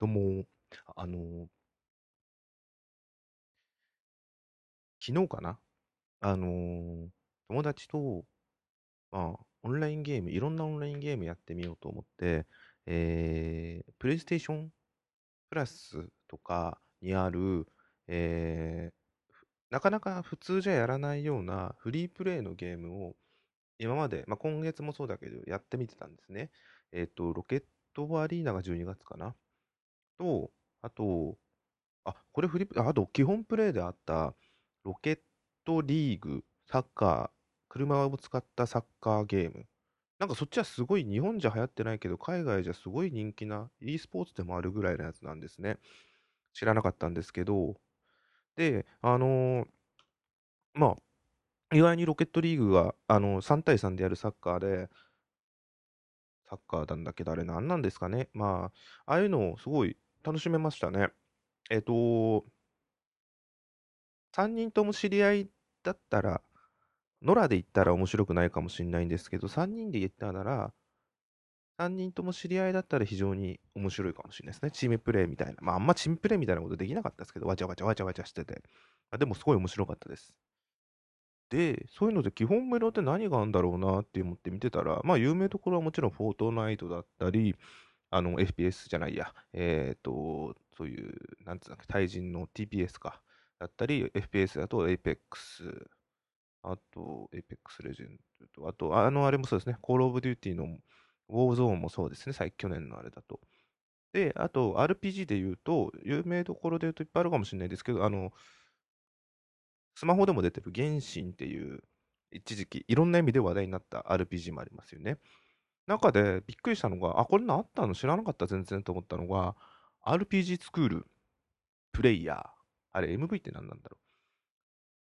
どうも、あの、昨日かな？あの、友達と、まあ、オンラインゲーム、いろんなオンラインゲームやってみようと思って、えー、プレイステーションプラスとかにある、えー、なかなか普通じゃやらないようなフリープレイのゲームを今まで、まあ、今月もそうだけど、やってみてたんですね。えっ、と、ロケットアリーナが12月かな？と、あと、あ、これフリップ、あと基本プレイであったロケットリーグ、サッカー、車を使ったサッカーゲーム。なんかそっちはすごい日本じゃ流行ってないけど、海外じゃすごい人気な e スポーツでもあるぐらいのやつなんですね。知らなかったんですけど、で、あのーまあ、意外にロケットリーグが、あの3対3でやるサッカーで、サッカーなんだけど、あれ何なんですかね。まあ、ああいうのをすごい楽しめましたね。えっと、3人とも知り合いだったら、野良で言ったら面白くないかもしれないんですけど、3人で言ったなら、3人とも知り合いだったら非常に面白いかもしれないですね。チームプレイみたいな。まあ、あんまチームプレイみたいなことできなかったですけど、わちゃわちゃわちゃわちゃしてて。あでも、すごい面白かったです。で、そういうので基本メロって何があるんだろうなって思って見てたら、まあ、有名どころはもちろんフォートナイトだったり、あの、FPS じゃないや、えっ、と、そういう、なんつうんだっけ、対人の TPS か、だったり、FPS だと Apex、あと、Apex Legend と、あと、あの、あれもそうですね、Call of Duty の Warzone もそうですね、最去年のあれだと。で、あと、RPG で言うと、有名どころで言うといっぱいあるかもしれないですけど、あの、スマホでも出てる原神っていう、一時期、いろんな意味で話題になった RPG もありますよね。中でびっくりしたのが、あ、これなあったの？知らなかった全然と思ったのが、RPG スクール、プレイヤー。あれ、MV って何なんだろ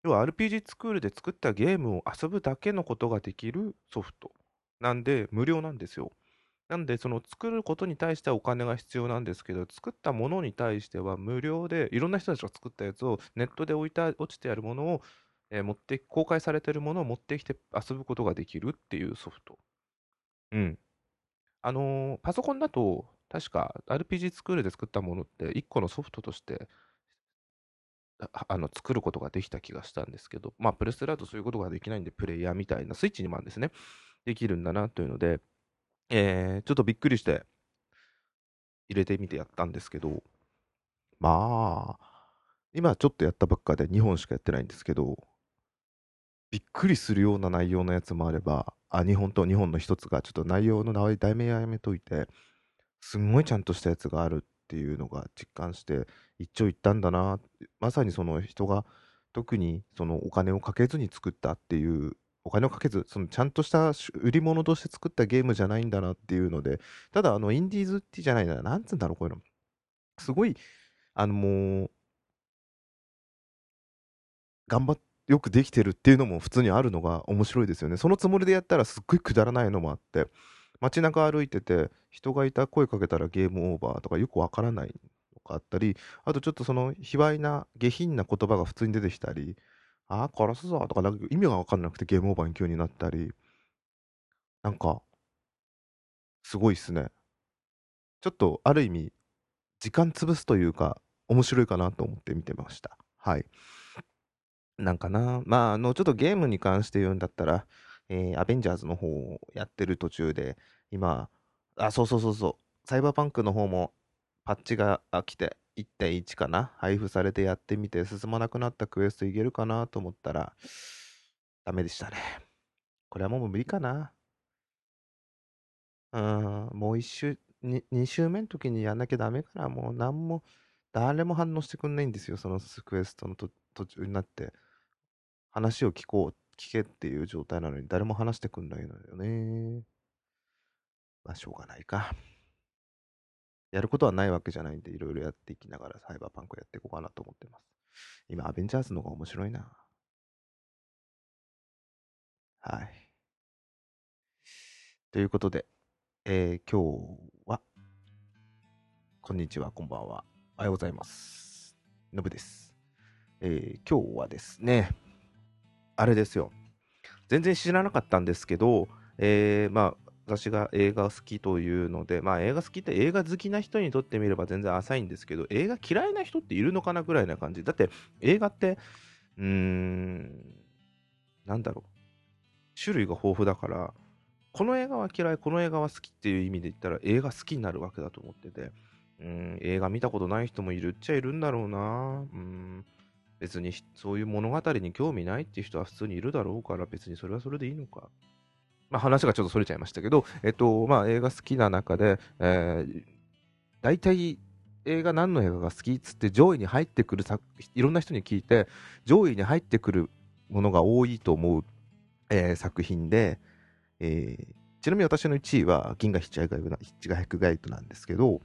う？要は RPG スクールで作ったゲームを遊ぶだけのことができるソフト。なんで、無料なんですよ。なんで、その作ることに対してはお金が必要なんですけど、作ったものに対しては無料で、いろんな人たちが作ったやつをネットで置いた、落ちてあるものを、えー持って、公開されてるものを持ってきて遊ぶことができるっていうソフト。うん。あのーパソコンだと、確か RPG スクールで作ったものって1個のソフトとしてあの作ることができた気がしたんですけど、まあ、プレステだとそういうことができないんで、プレイヤーみたいな、スイッチにもあるんですね。できるんだなというので、えー、ちょっとびっくりして入れてみてやったんですけど、まあ、今ちょっとやったばっかで2本しかやってないんですけど、びっくりするような内容のやつもあれば、あ、2本と2本の1つが、ちょっと内容の題名はやめといて、すんごいちゃんとしたやつがあるっていうのが実感して、一長一短だな、まさにその人が特にそのお金をかけずに作ったっていう、お金をかけず、そのちゃんとした売り物として作ったゲームじゃないんだなっていうので、ただ、あの、インディーズってじゃないな、なんつうんだろう、こういうの。すごい、あの、もう、頑張って、よくできてるっていうのも普通にあるのが面白いですよね。そのつもりでやったらすっごいくだらないのもあって、街中歩いてて、人がいた声かけたらゲームオーバーとかよくわからないのがあったり、あとちょっとその卑猥な下品な言葉が普通に出てきたり、ああ、殺すぞとかなんか意味がわかんなくてゲームオーバーに急になったり、なんか、すごいっすね。ちょっとある意味、時間潰すというか、面白いかなと思って見てました。はい。なんかな、まあ、あの、ちょっとゲームに関して言うんだったら、えーアベンジャーズの方をやってる途中で、今、あ、そうそうそうそう、サイバーパンクの方もパッチが来て、1.1かな配布されてやってみて、進まなくなったクエストいけるかなと思ったら、ダメでしたね。これはもう無理かな。うん、もう一周、に2周目の時にやんなきゃダメかな。もう何も、誰も反応してくんないんですよ。そのクエストの途中になって。話を聞こう、聞けっていう状態なのに誰も話してくんないのよね。まあ、しょうがないか。やることはないわけじゃないんで、いろいろやっていきながらサイバーパンクやっていこうかなと思ってます。今、アベンジャーズの方が面白いな。はい。ということで、えー今日は、こんにちは、こんばんは。おはようございます。のぶです。えー今日はですね、あれですよ。全然知らなかったんですけど、えーまあ、私が映画好きというので、まあ映画好きって映画好きな人にとってみれば全然浅いんですけど、映画嫌いな人っているのかなぐらいな感じ。だって映画って、うーん、なんだろう。種類が豊富だから、この映画は嫌い、この映画は好きっていう意味で言ったら映画好きになるわけだと思ってて、うん、映画見たことない人もいるっちゃいるんだろうな。うん、別にそういう物語に興味ないっていう人は普通にいるだろうから別にそれはそれでいいのか。まあ、話がちょっとそれちゃいましたけど、えっと、まあ、映画好きな中で、えー、大体映画何の映画が好きっつって上位に入ってくるいろんな人に聞いて上位に入ってくるものが多いと思う、えー、作品で、えー、ちなみに私の1位は銀河ヒッチハイクガイドなんですけど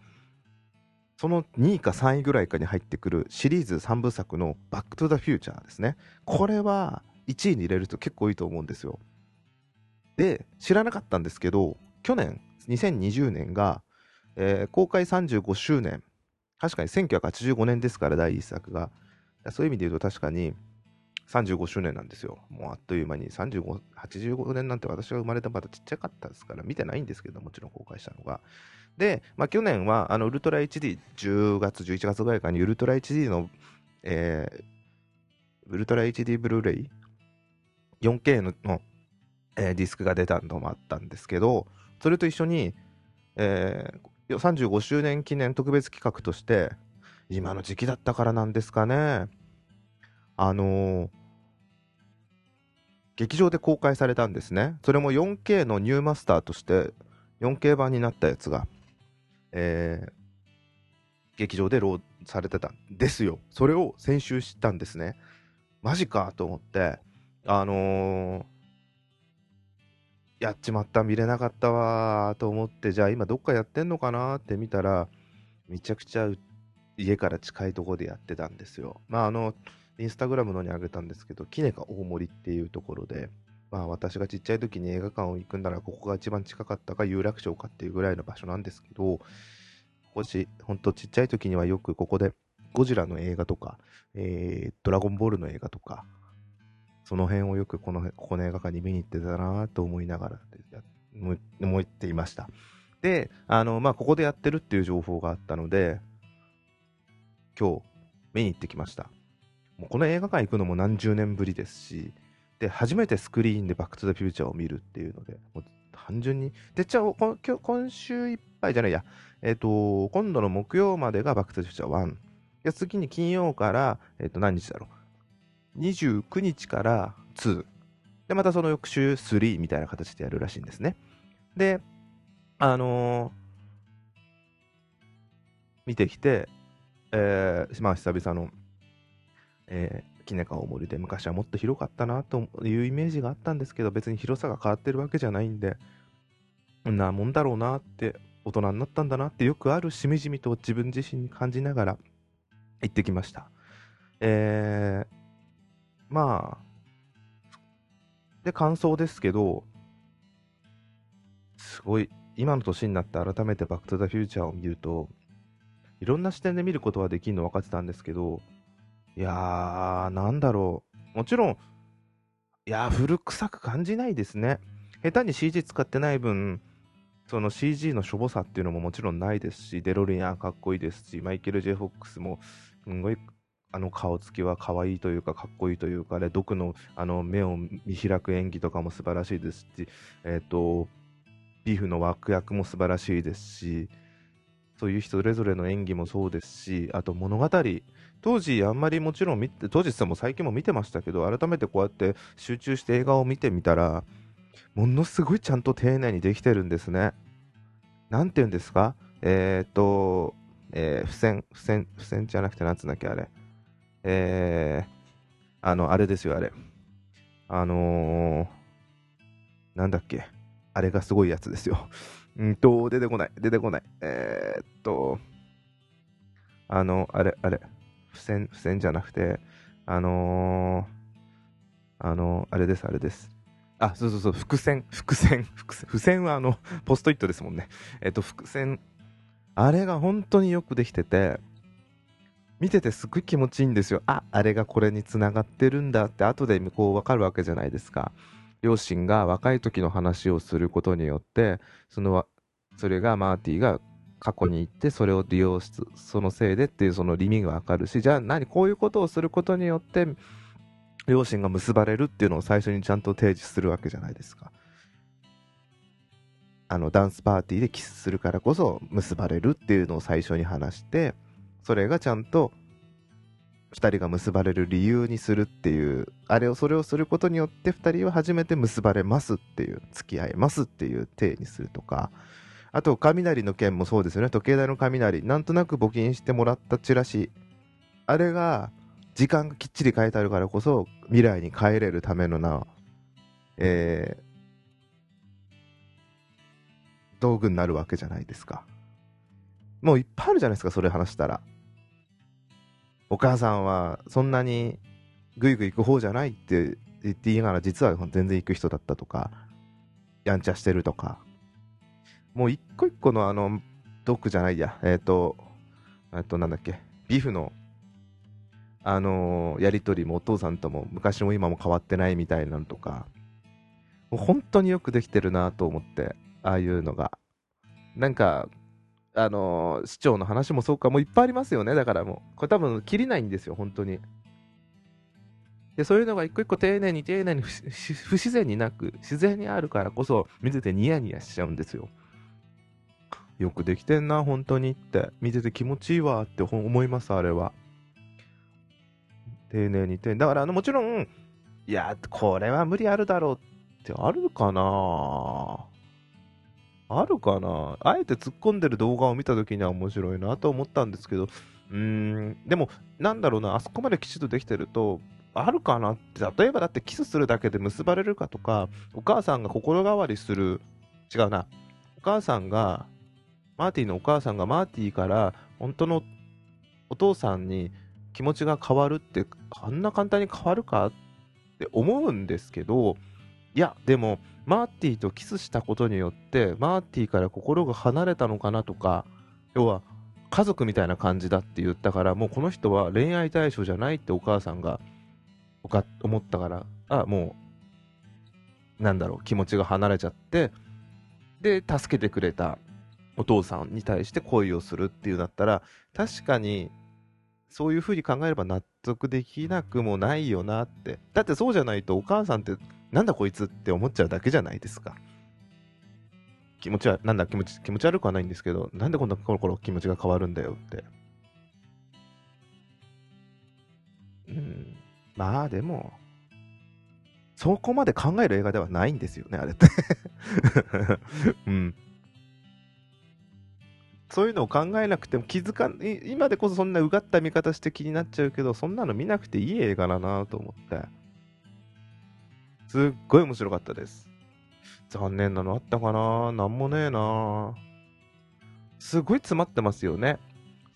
その2位か3位ぐらいかに入ってくるシリーズ3部作のバックトゥザフューチャーですねこれは1位に入れると結構いいと思うんですよで、知らなかったんですけど、去年、2020年が、えー、公開35周年。確かに1985年ですから、第1作が。そういう意味で言うと確かに35周年なんですよ。もうあっという間に35、85年なんて私が生まれたまだちっちゃかったですから、見てないんですけど、もちろん公開したのが。で、まあ、去年はあのウルトラ HD、10月、11月ぐらいかにウルトラ HD の、えー、ウルトラ HD ブルーレイ 4K ののえー、ディスクが出たのもあったんですけど、それと一緒に、えー、35周年記念特別企画として、今の時期だったからなんですかね、あのー、劇場で公開されたんですね。それも 4K のニューマスターとして、4K 版になったやつが、えー、劇場でローされてたんですよ。それを先週知ったんですね。マジかと思って、あのー、やっちまった、見れなかったわと思って、じゃあ今どっかやってんのかなって見たら、めちゃくちゃ家から近いとこでやってたんですよ。まああの、インスタグラムのにあげたんですけど、キネカ大森っていうところで、まあ私がちっちゃい時に映画館を行くんなら、ここが一番近かったか有楽町かっていうぐらいの場所なんですけど、こし、ほんとちっちゃい時にはよくここでゴジラの映画とか、えー、ドラゴンボールの映画とか、その辺をよくこのここの映画館に見に行ってたなと思いながら思っていました。で、あの、まあ、ここでやってるっていう情報があったので、今日見に行ってきました。もうこの映画館行くのも何十年ぶりですし、で、初めてスクリーンでバックトゥザフューチャーを見るっていうので、もう単純に、で、じゃあ、今今週いっぱいじゃないや、えっ、ー、と、今度の木曜までがバックトゥザフューチャー1。で、次に金曜から、えっ、ー、と、何日だろう。29日から2。で、またその翌週3みたいな形でやるらしいんですね。で、あのー、見てきて、えー、まあ久々の、えー、キネカ大森で昔はもっと広かったなというイメージがあったんですけど、別に広さが変わってるわけじゃないんで、こんなもんだろうなって、大人になったんだなってよくあるしみじみと自分自身に感じながら行ってきました。えー、まあ、で、感想ですけど、すごい、今の年になって改めてバックトゥザフューチャーを見ると、いろんな視点で見ることはできるの分かってたんですけど、いやー、なんだろう。もちろん、いやー、古臭く感じないですね。下手に CG 使ってない分、その CG のしょぼさっていうのももちろんないですし、デロリアンかっこいいですし、マイケル・ジェ・フォックスもすごいあの顔つきは可愛いというかかっこいいというかね、毒のあの目を見開く演技とかも素晴らしいですし、えっ、ー、と、ビーフの枠役も素晴らしいですし、そういう人それぞれの演技もそうですし、あと物語、当時あんまりもちろん見て、当時さも最近も見てましたけど、改めてこうやって集中して映画を見てみたら、ものすごいちゃんと丁寧にできてるんですね。なんて言うんですか？えっ、と、えー、付箋、付箋、付箋じゃなくて、なんつうんだっけ、あれ。えー、あの、あれですよ、あれ。あのー、なんだっけ？あれがすごいやつですよ。うんと、出てこない、出てこない。えー、っと、あの、あれ、あれ。付箋、付箋じゃなくて、あのー、あのあれです、あれです。あ、そうそうそう、伏線、伏線、伏線、付箋はあの、ポストイットですもんね。えっと、伏線、あれが本当によくできてて、見ててすっごい気持ちいいんですよ。あ、あれがこれにつながってるんだって後でこう分かるわけじゃないですか。両親が若い時の話をすることによってそのそれがマーティーが過去に行ってそれを利用しそのせいでっていうその意味がわかるしじゃあ何こういうことをすることによって両親が結ばれるっていうのを最初にちゃんと提示するわけじゃないですか。あのダンスパーティーでキスするからこそ結ばれるっていうのを最初に話してそれがちゃんと2人が結ばれる理由にするっていうあれをそれをすることによって2人は初めて結ばれますっていう付き合いますっていう体にするとかあと雷の件もそうですよね。時計台の雷。なんとなく募金してもらったチラシ。あれが時間がきっちり書いてあるからこそ未来に帰れるためのな、えー、道具になるわけじゃないですか。もういっぱいあるじゃないですかそれ話したら。お母さんはそんなにグイグイ行く方じゃないって言って言いなら実は全然行く人だったとかやんちゃしてるとか。もう一個一個のあのドッグじゃないやえっ、ー、とえっとなんだっけビフのあのー、やり取りもお父さんとも昔も今も変わってないみたいなのとかもう本当によくできてるなと思ってああいうのがなんかあの市長の話もそうか、もういっぱいありますよね。だからもう、これ多分切りないんですよ、本当に。で、そういうのが一個一個丁寧に丁寧に不自然になく、自然にあるからこそ、見ててニヤニヤしちゃうんですよ。よくできてんな、本当にって。見てて気持ちいいわって思います、あれは。丁寧に丁寧。だから、あの、もちろん、いや、これは無理あるだろうって。あるかな？あるかな？あえて突っ込んでる動画を見た時には面白いなと思ったんですけど、うーん、でも、なんだろうな、あそこまできちっとできてると、あるかなって、例えばだってキスするだけで結ばれるかとか、お母さんが心変わりする、違うな、お母さんが、マーティのお母さんがマーティから本当のお父さんに気持ちが変わるって、あんな簡単に変わるかって思うんですけど、いや、でも、マーティとキスしたことによって、マーティから心が離れたのかなとか、要は、家族みたいな感じだって言ったから、もうこの人は恋愛対象じゃないってお母さんが思ったから、あ、もう、なんだろう、気持ちが離れちゃって、で、助けてくれた。お父さんに対して恋をするっていうんだったら、確かに、そういうふうに考えれば納得できなくもないよなって。だってそうじゃないとお母さんってなんだこいつって思っちゃうだけじゃないですか。気持ちは、なんだ気持ち、気持ち悪くはないんですけど、なんでこんなコロコロ気持ちが変わるんだよって。うん。まあでも、そこまで考える映画ではないんですよね、あれって うん。そういうのを考えなくても気づか今でこそそんなうがった見方して気になっちゃうけど、そんなの見なくていい映画だなと思って。すっごい面白かったです。残念なのあったかな？なんもねえなすごい詰まってますよね。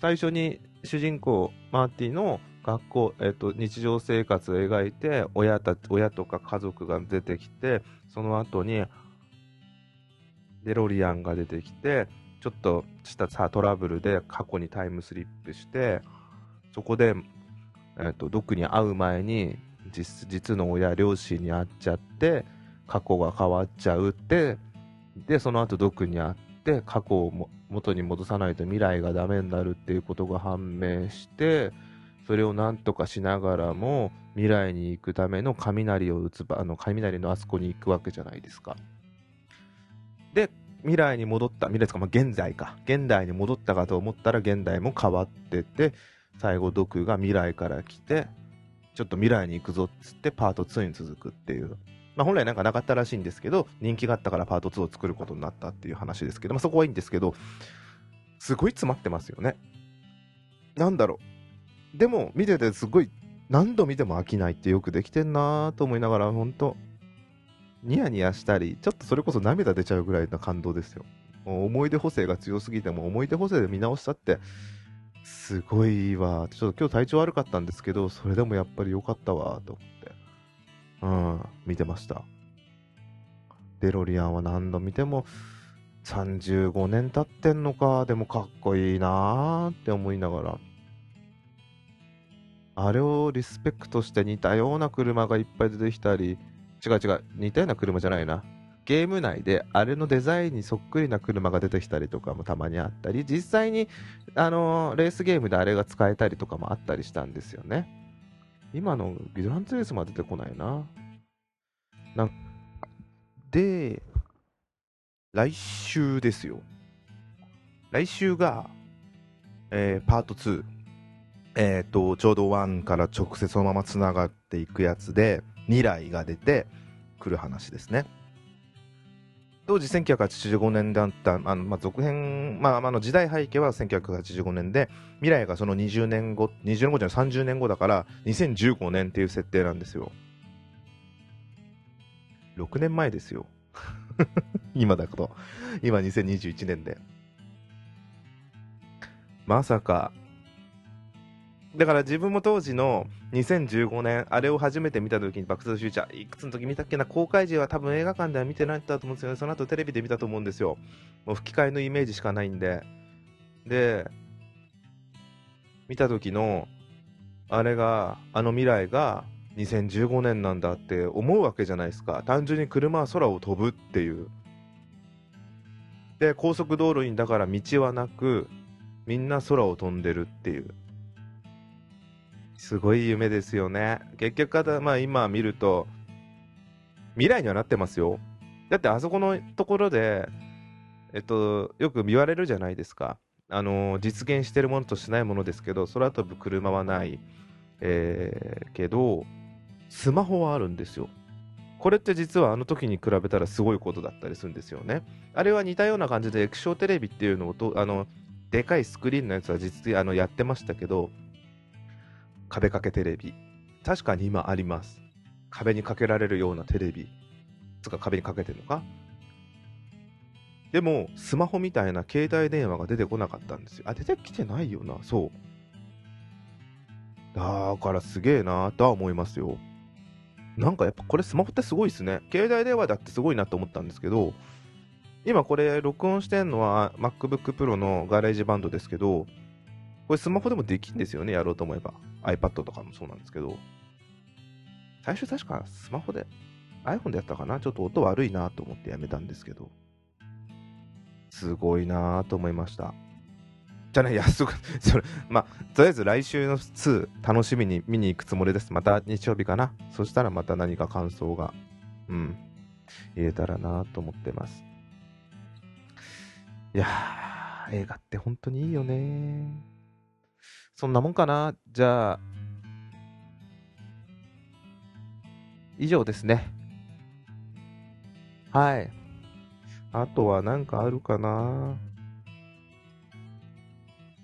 最初に主人公、マーティの学校、えっ、と、日常生活を描いて、親た親とか家族が出てきて、その後に、デロリアンが出てきて、ちょっとしたさトラブルで過去にタイムスリップして、そこで、えっ、と、ドックに会う前に、実実の親両親に会っちゃって過去が変わっちゃうってでその後毒に会って過去をも元に戻さないと未来がダメになるっていうことが判明してそれをなんとかしながらも未来に行くための雷を打つあの雷のあそこに行くわけじゃないですか。で未来に戻った未来ですか、まあ、現在か現代に戻ったかと思ったら現代も変わってて最後毒が未来から来てちょっと未来に行くぞっつってパート2に続くっていう。まあ、本来なんかなかったらしいんですけど、人気があったからパート2を作ることになったっていう話ですけど、まあ、そこはいいんですけど、すごい詰まってますよね。なんだろう。でも、見ててすごい、何度見ても飽きないってよくできてんなと思いながら、ほんと、ニヤニヤしたり、ちょっとそれこそ涙出ちゃうぐらいの感動ですよ。思い出補正が強すぎても、思い出補正で見直したって、すごいわ。ちょっと今日体調悪かったんですけど、それでもやっぱり良かったわ、と思って。うん、見てました。デロリアンは何度見ても、35年経ってんのか、でもかっこいいなーって思いながら。あれをリスペクトして似たような車がいっぱい出てきたり、違う違う、似たような車じゃないな。ゲーム内であれのデザインにそっくりな車が出てきたりとかもたまにあったり、実際に、あのーレースゲームであれが使えたりとかもあったりしたんですよね。今のグランツーリスモは出てこないな。なんで、来週ですよ。来週が、えーパート2。えっ、と、ちょうど1から直接そのまま繋がっていくやつで、未来が出てくる話ですね。当時1985年であった、あのまあ、続編、まあ、あの時代背景は1985年で、未来がその20年後、20年後じゃない30年後だから、2015年っていう設定なんですよ。6年前ですよ。今だと。今2021年で。まさか。だから自分も当時の2015年、あれを初めて見た時にバックトゥザフューチャー、いくつの時見たっけな、公開時は多分映画館では見てないんだと思うんですよね。その後テレビで見たと思うんですよ。もう吹き替えのイメージしかないんで。で、見た時の、あれが、あの未来が2015年なんだって思うわけじゃないですか。単純に車は空を飛ぶっていう。で、高速道路にだから道はなく、みんな空を飛んでるっていう。すごい夢ですよね。結局、まあ今見ると、未来にはなってますよ。だってあそこのところで、えっと、よく言われるじゃないですか。あの、実現してるものとしないものですけど、空飛ぶ車はない。えー、けど、スマホはあるんですよ。これって実はあの時に比べたらすごいことだったりするんですよね。あれは似たような感じで液晶テレビっていうのをと、あの、でかいスクリーンのやつは実あのやってましたけど、壁掛けテレビ。確かに今あります。壁にかけられるようなテレビ。つか壁にかけてるのかでも、スマホみたいな携帯電話が出てこなかったんですよ。あ、出てきてないよな。そう。だからすげえなとは思いますよ。なんかやっぱこれスマホってすごいですね。携帯電話だってすごいなと思ったんですけど、今これ録音してんのは MacBook Pro の GarageBand ですけど、これスマホでもできるんですよね、やろうと思えば。iPad とかもそうなんですけど。最初確かスマホで、iPhone でやったかな？ちょっと音悪いなと思ってやめたんですけど。すごいなと思いました。じゃあね、安く、それ、まあ、とりあえず来週の2、楽しみに見に行くつもりです。また日曜日かな？そしたらまた何か感想が、うん、言えたらなと思ってます。いやー、映画って本当にいいよねそんなもんかな？じゃあ、以上ですね。はい。あとは何かあるかな？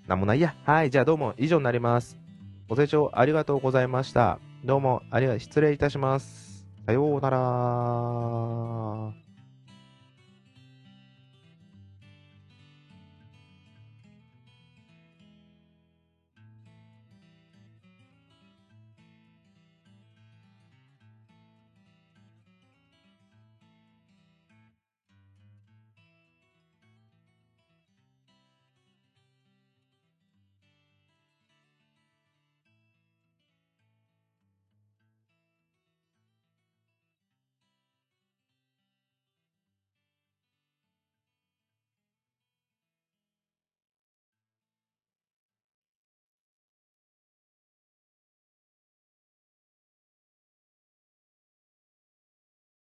なんもないや。はい。じゃあどうも以上になります。ご清聴ありがとうございました。どうもありが、失礼いたします。さようなら。